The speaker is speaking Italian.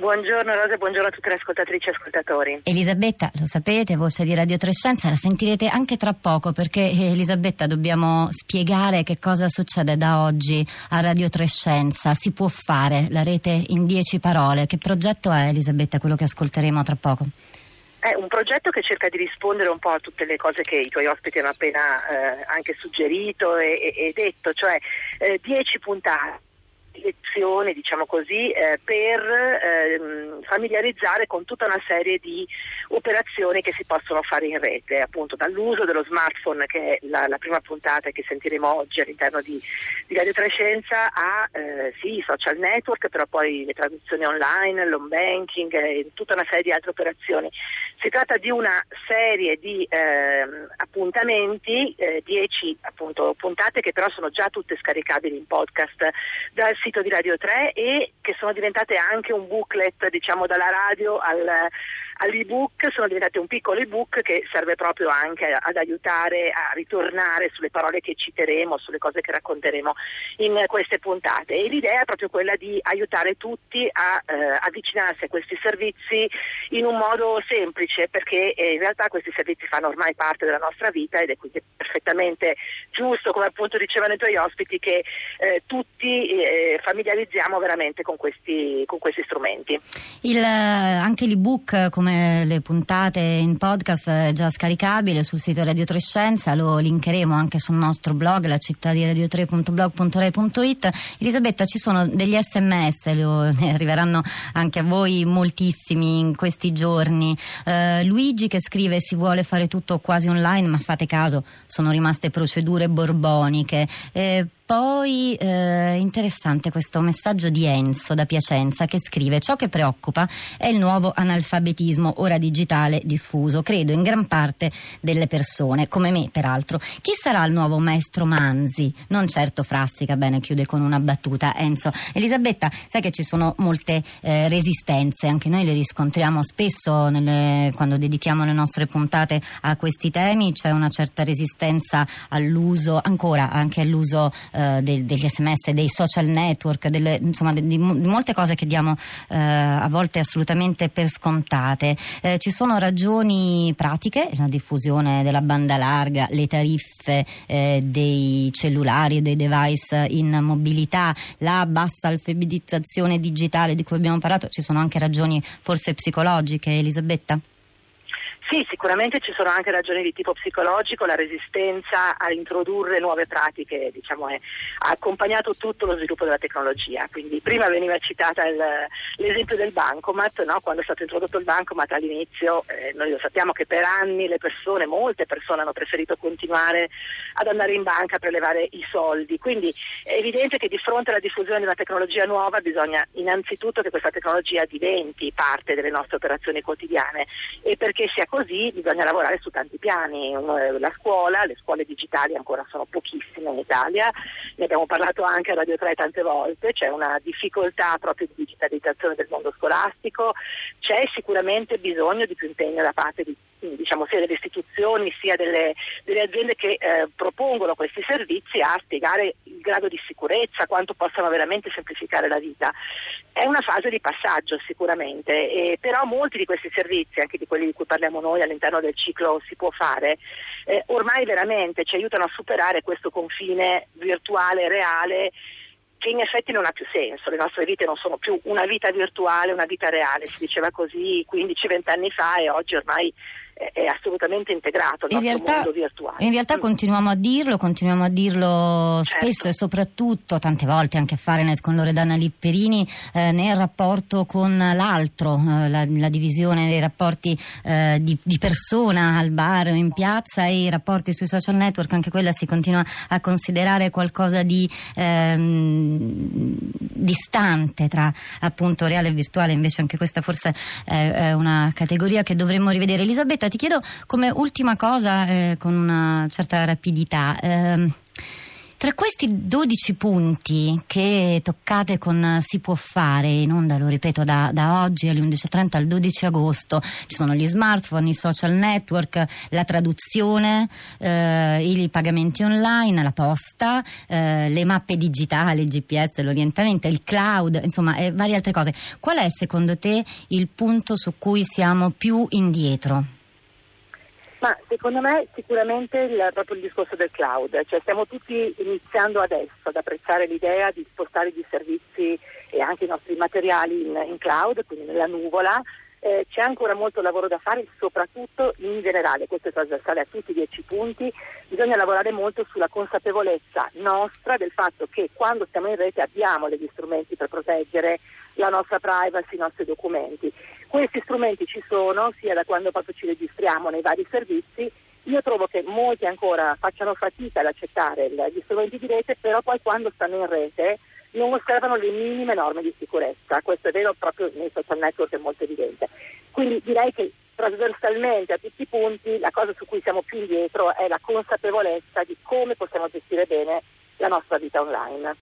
Buongiorno Rosa, buongiorno a tutte le ascoltatrici e ascoltatori. Elisabetta, lo sapete, voce di Radio Trescenza, la sentirete anche tra poco perché eh, Elisabetta dobbiamo spiegare che cosa succede da oggi a Radio Trescenza. Si può fare la rete in dieci parole. Che progetto è Elisabetta quello che ascolteremo tra poco? È un progetto che cerca di rispondere un po' a tutte le cose che i tuoi ospiti hanno appena eh, anche suggerito e, e, e detto, cioè eh, dieci puntate lezioni, diciamo così, eh, per ehm, familiarizzare con tutta una serie di operazioni che si possono fare in rete, appunto dall'uso dello smartphone, che è la, la prima puntata che sentiremo oggi all'interno di, di Radio Trescenza, a eh, sì, social network, però poi le traduzioni online, l'home banking e tutta una serie di altre operazioni. Si tratta di una serie di eh, appuntamenti, 10 eh, puntate che però sono già tutte scaricabili in podcast dal sito di Radio 3 e che sono diventate anche un booklet diciamo dalla radio al all'ebook sono diventate un piccolo ebook che serve proprio anche ad aiutare a ritornare sulle parole che citeremo, sulle cose che racconteremo in queste puntate. E l'idea è proprio quella di aiutare tutti a eh, avvicinarsi a questi servizi in un modo semplice, perché eh, in realtà questi servizi fanno ormai parte della nostra vita ed è quindi perfettamente giusto, come appunto dicevano i tuoi ospiti, che eh, tutti eh, familiarizziamo veramente con questi, con questi strumenti. Il, anche l'ebook come come le puntate in podcast è già scaricabile sul sito Radio Trescenza, lo linkeremo anche sul nostro blog, la città di radio3.blog.rai.it. Elisabetta, ci sono degli sms, ne arriveranno anche a voi moltissimi in questi giorni. Eh, Luigi che scrive si vuole fare tutto quasi online, ma fate caso, sono rimaste procedure borboniche. Eh, poi eh, interessante questo messaggio di Enzo da Piacenza che scrive ciò che preoccupa è il nuovo analfabetismo ora digitale diffuso, credo in gran parte delle persone, come me peraltro. Chi sarà il nuovo maestro Manzi? Non certo Frassica, bene, chiude con una battuta Enzo. Elisabetta, sai che ci sono molte eh, resistenze, anche noi le riscontriamo spesso nelle, quando dedichiamo le nostre puntate a questi temi, c'è una certa resistenza all'uso, ancora anche all'uso eh, eh, de, degli sms, dei social network, delle, insomma di, di, molte cose che diamo eh, a volte assolutamente per scontate. Eh, ci sono ragioni pratiche, la diffusione della banda larga, le tariffe eh, dei cellulari e dei device in mobilità, la bassa alfabetizzazione digitale di cui abbiamo parlato, ci sono anche ragioni forse psicologiche, Elisabetta? Sì, sicuramente ci sono anche ragioni di tipo psicologico, la resistenza a introdurre nuove pratiche diciamo, è, ha accompagnato tutto lo sviluppo della tecnologia. Quindi prima veniva citata il, l'esempio del bancomat, no? quando è stato introdotto il bancomat all'inizio eh, noi lo sappiamo che per anni le persone, molte persone hanno preferito continuare ad andare in banca a prelevare i soldi. Quindi è evidente che di fronte alla diffusione di una tecnologia nuova bisogna innanzitutto che questa tecnologia diventi parte delle nostre operazioni quotidiane e perché sia così così bisogna lavorare su tanti piani. La scuola, le scuole digitali ancora sono pochissime in Italia, ne abbiamo parlato anche a Radio 3 tante volte, c'è una difficoltà proprio di digitalizzazione del mondo scolastico, c'è sicuramente bisogno di più impegno da parte di diciamo, sia delle istituzioni sia delle, delle aziende che eh, propongono questi servizi a spiegare il grado di sicurezza, quanto possano veramente semplificare la vita. È una fase di passaggio sicuramente, e, però molti di questi servizi, anche di quelli di cui parliamo noi all'interno del ciclo si può fare, eh, ormai veramente ci aiutano a superare questo confine virtuale reale che in effetti non ha più senso, le nostre vite non sono più una vita virtuale, una vita reale, si diceva così 15-20 anni fa e oggi ormai è assolutamente integrato in realtà, mondo virtuale. In realtà mm. continuiamo a dirlo, continuiamo a dirlo certo. spesso e soprattutto tante volte anche a fare con Loredana Lipperini eh, nel rapporto con l'altro, eh, la, la, divisione dei rapporti eh, di, di, persona al bar o in piazza e i rapporti sui social network, anche quella si continua a considerare qualcosa di ehm, distante tra appunto reale e virtuale, invece anche questa forse è, è una categoria che dovremmo rivedere. Elisabetta, ti chiedo come ultima cosa, eh, con una certa rapidità, eh, Tra questi 12 punti che toccate con Si può fare in onda, lo ripeto, da, da oggi alle 11.30 al 12 agosto, ci sono gli smartphone, i social network, la traduzione, eh, i pagamenti online, la posta, eh, le mappe digitali, il GPS, l'orientamento, il cloud, insomma, e varie altre cose. Qual è secondo te il punto su cui siamo più indietro? Ma secondo me sicuramente il, proprio il discorso del cloud, cioè stiamo tutti iniziando adesso ad apprezzare l'idea di spostare gli servizi e anche i nostri materiali in, in cloud, quindi nella nuvola. Eh, c'è ancora molto lavoro da fare, soprattutto in generale, questo è trasversale a tutti i dieci punti, bisogna lavorare molto sulla consapevolezza nostra del fatto che quando stiamo in rete abbiamo degli strumenti per proteggere la nostra privacy, i nostri documenti. Questi strumenti ci sono sia da quando proprio ci registriamo nei vari servizi. Io trovo che molti ancora facciano fatica ad accettare gli strumenti di rete, però poi quando stanno in rete non osservano le minime norme di sicurezza. Questo è vero proprio nei social network, è molto evidente. Quindi direi che trasversalmente a tutti i punti la cosa su cui siamo più indietro è la consapevolezza di come possiamo gestire bene la nostra vita online.